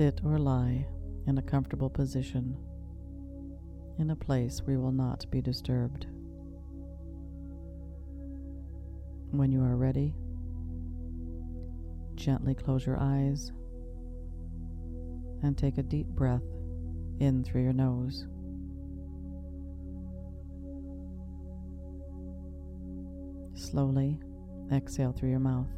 Sit or lie in a comfortable position in a place where you will not be disturbed. When you are ready, gently close your eyes and take a deep breath in through your nose. Slowly exhale through your mouth.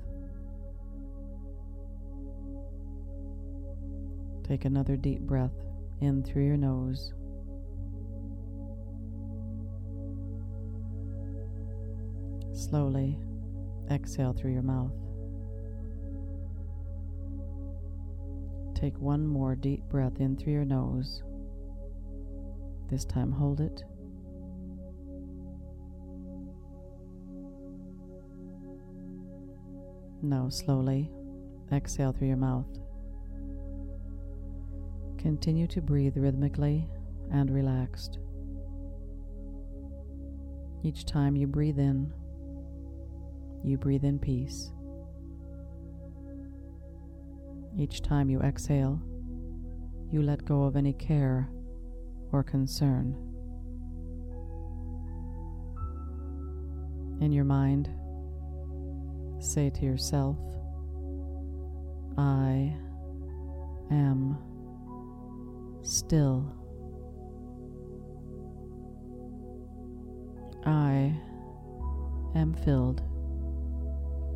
Take another deep breath in through your nose. Slowly exhale through your mouth. Take one more deep breath in through your nose. This time hold it. Now slowly exhale through your mouth. Continue to breathe rhythmically and relaxed. Each time you breathe in, you breathe in peace. Each time you exhale, you let go of any care or concern. In your mind, say to yourself, I am still. I am filled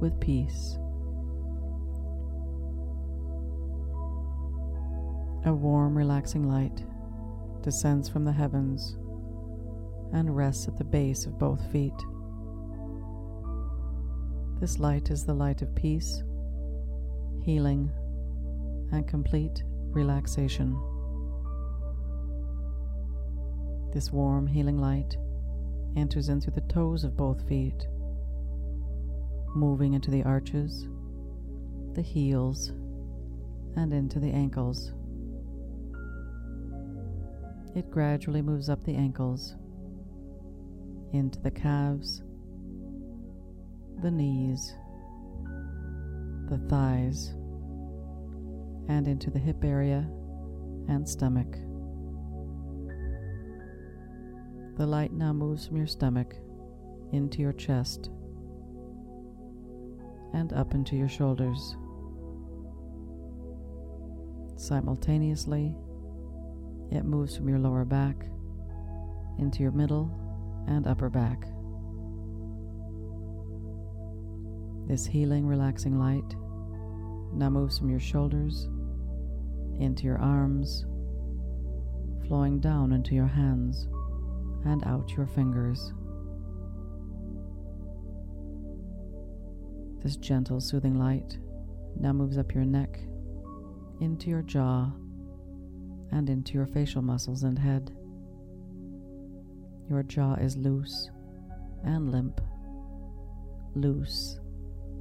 with peace. A warm, relaxing light descends from the heavens and rests at the base of both feet. This light is the light of peace, healing, and complete relaxation. This warm, healing light enters in through the toes of both feet, moving into the arches, the heels, and into the ankles. It gradually moves up the ankles, into the calves, the knees, the thighs, and into the hip area and stomach. The light now moves from your stomach into your chest and up into your shoulders. Simultaneously, it moves from your lower back into your middle and upper back. This healing, relaxing light now moves from your shoulders into your arms, flowing down into your hands and out your fingers. This gentle, soothing light now moves up your neck, into your jaw, and into your facial muscles and head. Your jaw is loose and limp, loose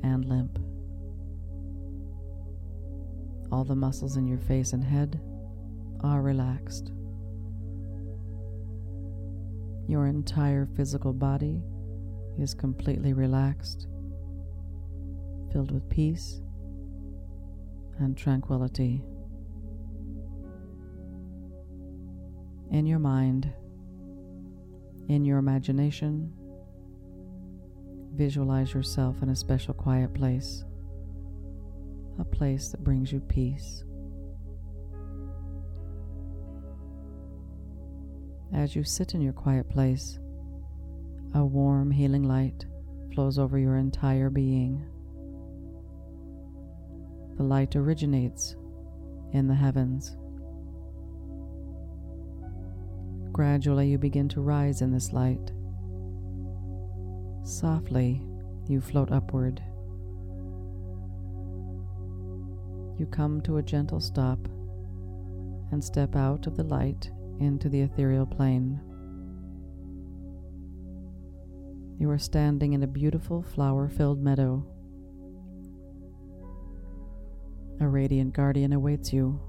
and limp. All the muscles in your face and head are relaxed. Your entire physical body is completely relaxed, filled with peace and tranquility. In your mind, in your imagination, visualize yourself in a special quiet place, a place that brings you peace. As you sit in your quiet place, a warm, healing light flows over your entire being. The light originates in the heavens. Gradually, you begin to rise in this light. Softly, you float upward. You come to a gentle stop and step out of the light into the ethereal plane. You are standing in a beautiful flower filled meadow. A radiant guardian awaits you.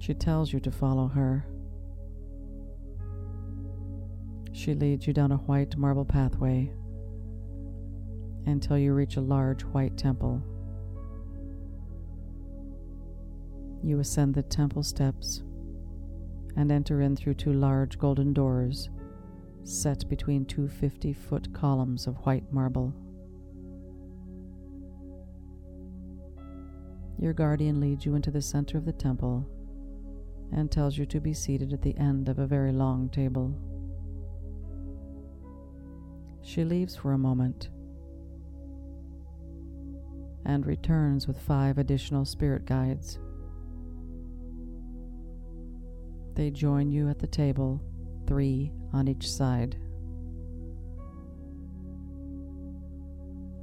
She tells you to follow her. She leads you down a white marble pathway until you reach a large white temple. You ascend the temple steps and enter in through two large golden doors set between two 50 foot columns of white marble. Your guardian leads you into the center of the temple and tells you to be seated at the end of a very long table. She leaves for a moment and returns with five additional spirit guides. They join you at the table, three on each side.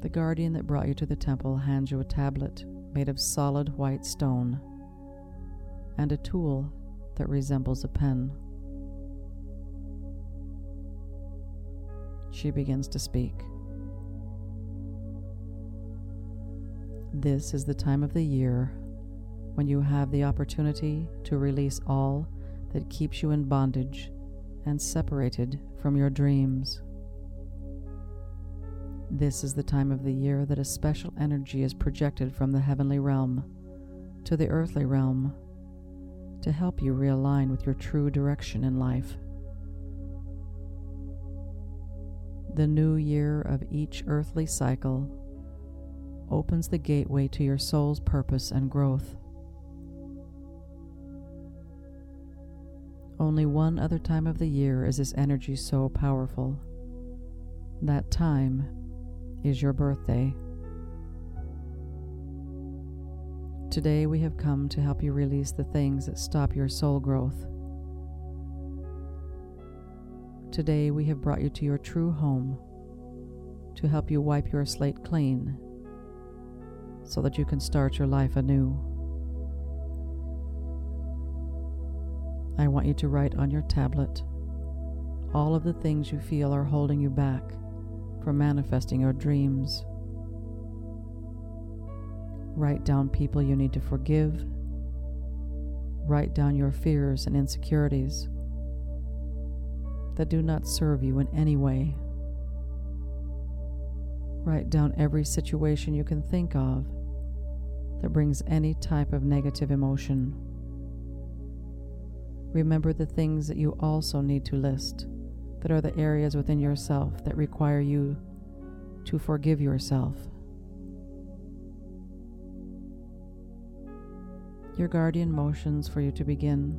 The guardian that brought you to the temple hands you a tablet made of solid white stone and a tool that resembles a pen. She begins to speak. This is the time of the year when you have the opportunity to release all that keeps you in bondage and separated from your dreams. This is the time of the year that a special energy is projected from the heavenly realm to the earthly realm to help you realign with your true direction in life. The new year of each earthly cycle opens the gateway to your soul's purpose and growth. Only one other time of the year is this energy so powerful. That time is your birthday. Today we have come to help you release the things that stop your soul growth. Today we have brought you to your true home to help you wipe your slate clean so that you can start your life anew. I want you to write on your tablet all of the things you feel are holding you back from manifesting your dreams. Write down people you need to forgive. Write down your fears and insecurities that do not serve you in any way. Write down every situation you can think of that brings any type of negative emotion. Remember the things that you also need to list that are the areas within yourself that require you to forgive yourself. Your guardian motions for you to begin.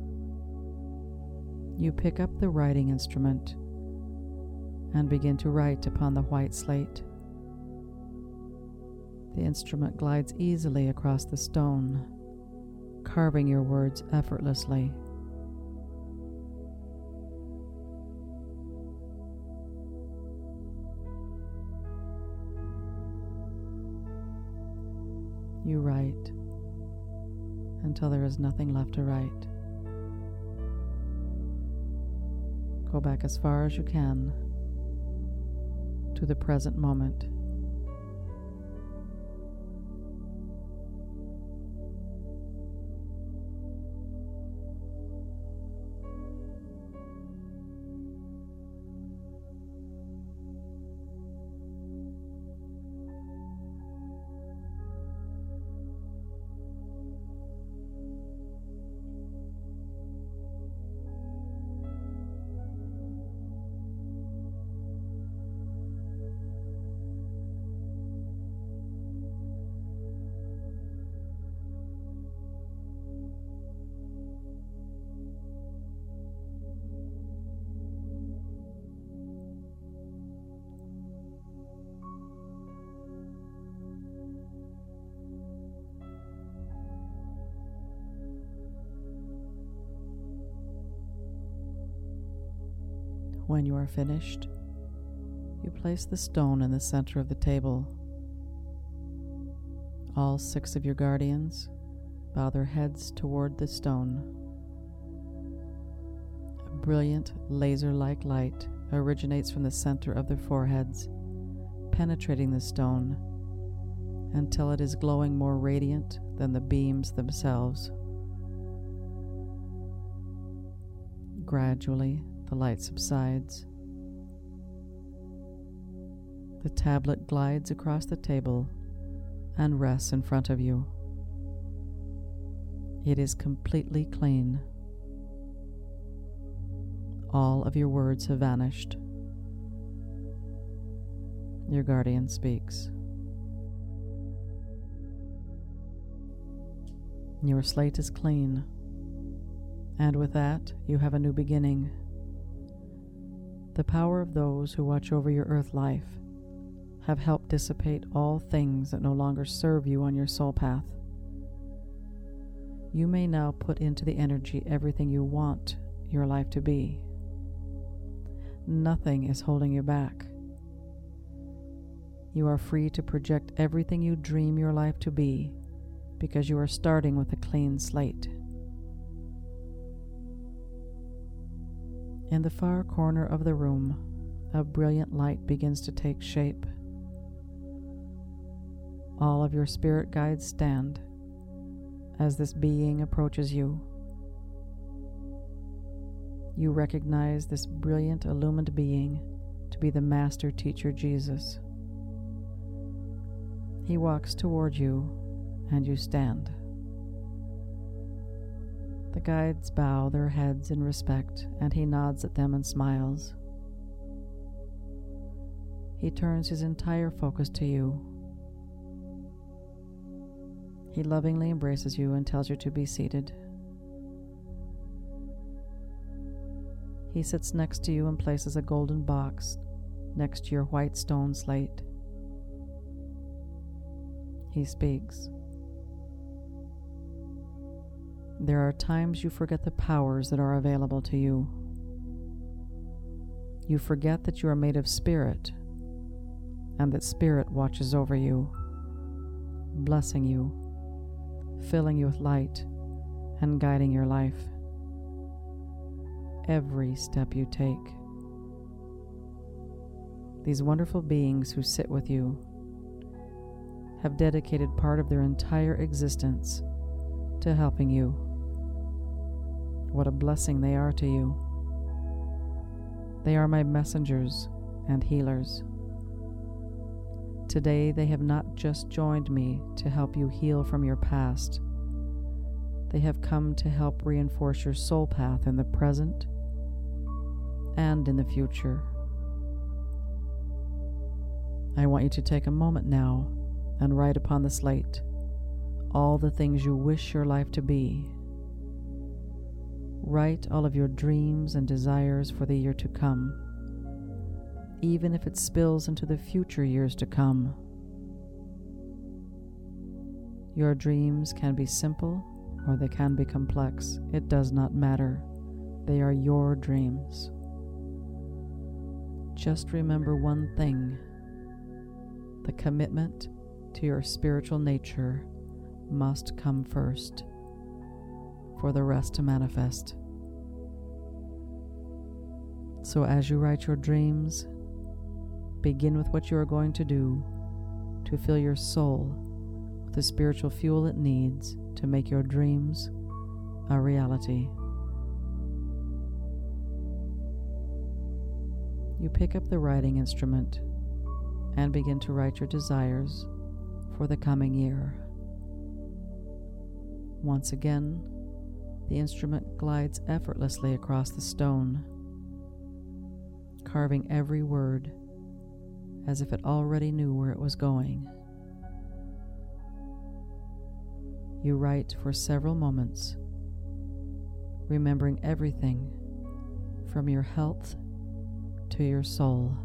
You pick up the writing instrument and begin to write upon the white slate. The instrument glides easily across the stone, carving your words effortlessly. Until there is nothing left to write. Go back as far as you can to the present moment. When you are finished, you place the stone in the center of the table. All six of your guardians bow their heads toward the stone. A brilliant laser like light originates from the center of their foreheads, penetrating the stone until it is glowing more radiant than the beams themselves. Gradually, the light subsides. The tablet glides across the table and rests in front of you. It is completely clean. All of your words have vanished. Your guardian speaks. Your slate is clean, and with that, you have a new beginning. The power of those who watch over your earth life have helped dissipate all things that no longer serve you on your soul path. You may now put into the energy everything you want your life to be. Nothing is holding you back. You are free to project everything you dream your life to be because you are starting with a clean slate. In the far corner of the room, a brilliant light begins to take shape. All of your spirit guides stand as this being approaches you. You recognize this brilliant, illumined being to be the Master Teacher Jesus. He walks toward you, and you stand. The guides bow their heads in respect, and he nods at them and smiles. He turns his entire focus to you. He lovingly embraces you and tells you to be seated. He sits next to you and places a golden box next to your white stone slate. He speaks. There are times you forget the powers that are available to you. You forget that you are made of spirit and that spirit watches over you, blessing you, filling you with light, and guiding your life. Every step you take. These wonderful beings who sit with you have dedicated part of their entire existence to helping you. What a blessing they are to you. They are my messengers and healers. Today, they have not just joined me to help you heal from your past, they have come to help reinforce your soul path in the present and in the future. I want you to take a moment now and write upon the slate all the things you wish your life to be. Write all of your dreams and desires for the year to come, even if it spills into the future years to come. Your dreams can be simple or they can be complex. It does not matter. They are your dreams. Just remember one thing the commitment to your spiritual nature must come first for the rest to manifest. So, as you write your dreams, begin with what you are going to do to fill your soul with the spiritual fuel it needs to make your dreams a reality. You pick up the writing instrument and begin to write your desires for the coming year. Once again, the instrument glides effortlessly across the stone, carving every word as if it already knew where it was going. You write for several moments, remembering everything from your health to your soul.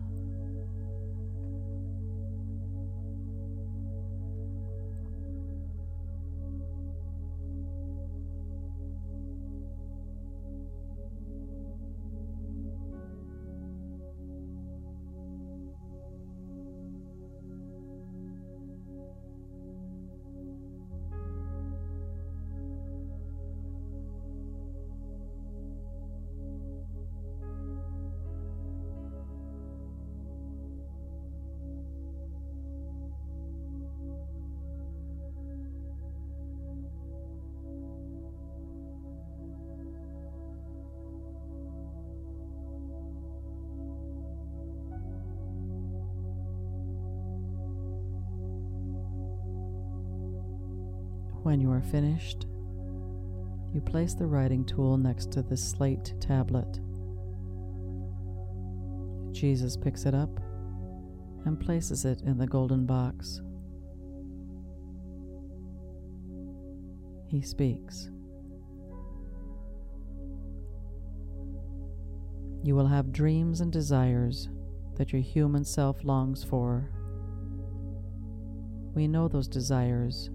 When you are finished, You place the writing tool next to the slate tablet. Jesus picks it up and places it in the golden box. He speaks. You will have dreams and desires that your human self longs for. We know those desires,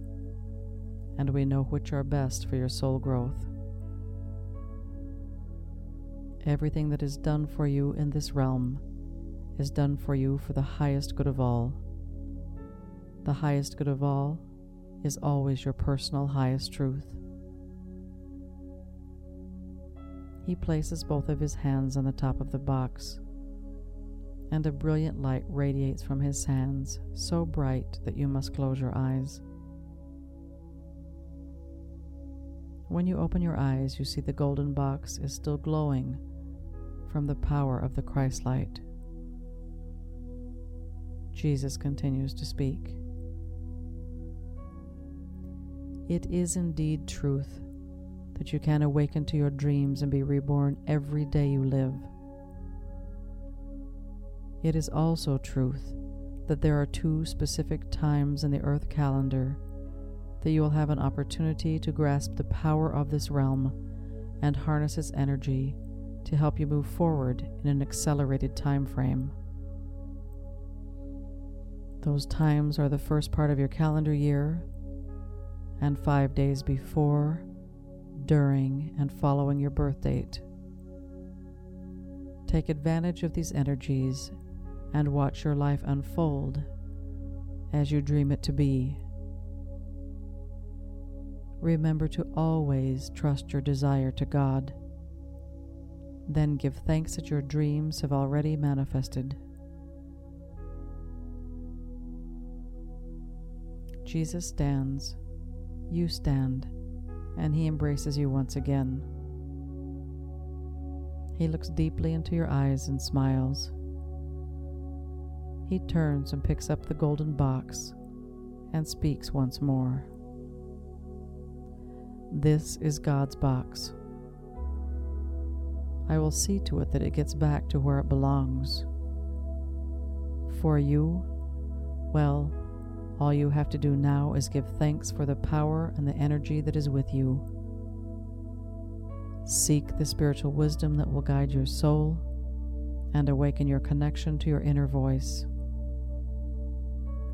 and we know which are best for your soul growth. Everything that is done for you in this realm is done for you for the highest good of all. The highest good of all is always your personal highest truth. He places both of his hands on the top of the box, and a brilliant light radiates from his hands, so bright that you must close your eyes. When you open your eyes, you see the golden box is still glowing from the power of the Christ light. Jesus continues to speak. It is indeed truth that you can awaken to your dreams and be reborn every day you live. It is also truth that there are two specific times in the earth calendar that you will have an opportunity to grasp the power of this realm and harness its energy to help you move forward in an accelerated time frame. Those times are the first part of your calendar year and five days before, during, and following your birth date. Take advantage of these energies and watch your life unfold as you dream it to be. Remember to always trust your desire to God. Then give thanks that your dreams have already manifested. Jesus stands, you stand, and he embraces you once again. He looks deeply into your eyes and smiles. He turns and picks up the golden box and speaks once more. This is God's box. I will see to it that it gets back to where it belongs. For you, well, all you have to do now is give thanks for the power and the energy that is with you. Seek the spiritual wisdom that will guide your soul and awaken your connection to your inner voice.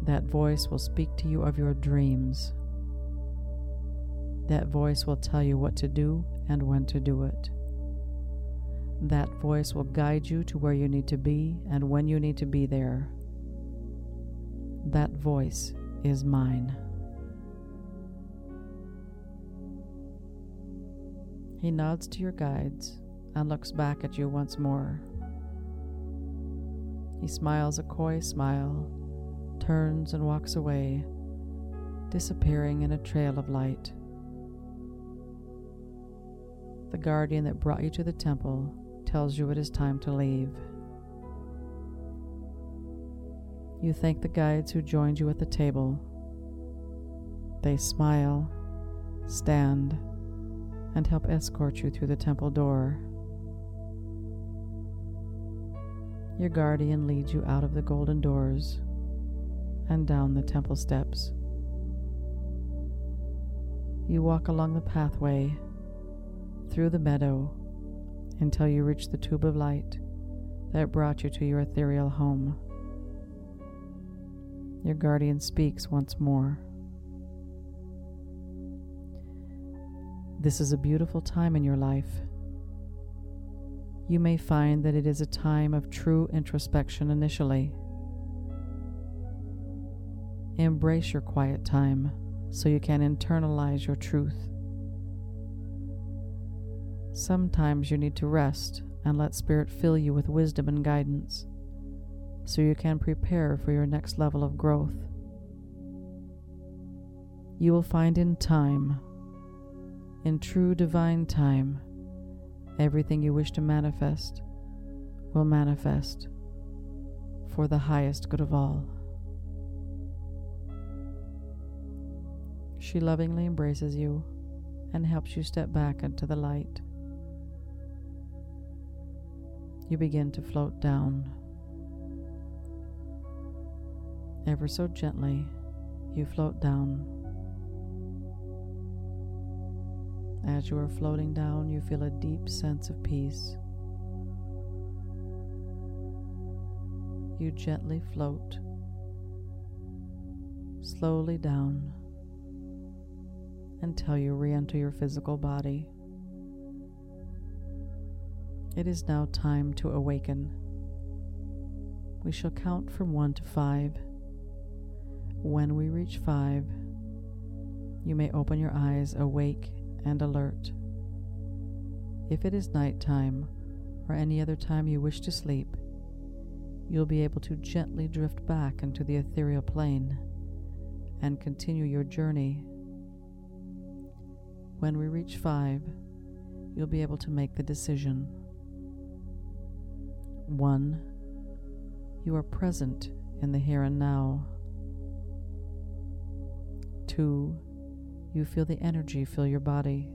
That voice will speak to you of your dreams. That voice will tell you what to do and when to do it. That voice will guide you to where you need to be and when you need to be there. That voice is mine. He nods to your guides and looks back at you once more. He smiles a coy smile, turns and walks away, disappearing in a trail of light. The guardian that brought you to the temple tells you it is time to leave. You thank the guides who joined you at the table. They smile, stand, and help escort you through the temple door. Your guardian leads you out of the golden doors and down the temple steps. You walk along the pathway, through the meadow, until you reach the tube of light that brought you to your ethereal home. Your guardian speaks once more. This is a beautiful time in your life. You may find that it is a time of true introspection initially. Embrace your quiet time so you can internalize your truth. Sometimes you need to rest and let Spirit fill you with wisdom and guidance so you can prepare for your next level of growth. You will find in time, in true divine time, everything you wish to manifest will manifest for the highest good of all. She lovingly embraces you and helps you step back into the light. You begin to float down. Ever so gently, you float down. As you are floating down, you feel a deep sense of peace. You gently float slowly down until you re enter your physical body. It is now time to awaken. We shall count from one to five. When we reach five, you may open your eyes awake and alert. If it is nighttime or any other time you wish to sleep, you'll be able to gently drift back into the ethereal plane and continue your journey. When we reach five, you'll be able to make the decision. One, you are present in the here and now. Two, you feel the energy fill your body.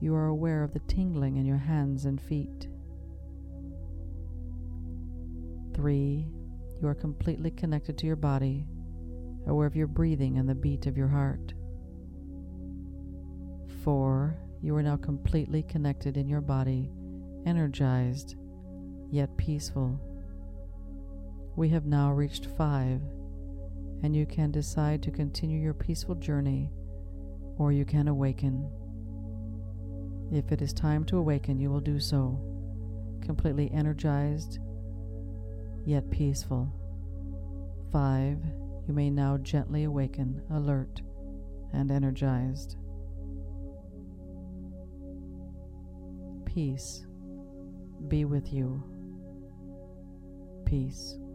You are aware of the tingling in your hands and feet. 3. You are completely connected to your body, aware of your breathing and the beat of your heart. 4. You are now completely connected in your body, energized, yet peaceful. We have now reached 5 and you can decide to continue your peaceful journey or you can awaken. If it is time to awaken, you will do so, completely energized yet peaceful. 5. You may now gently awaken, alert and energized. Peace be with you. Peace.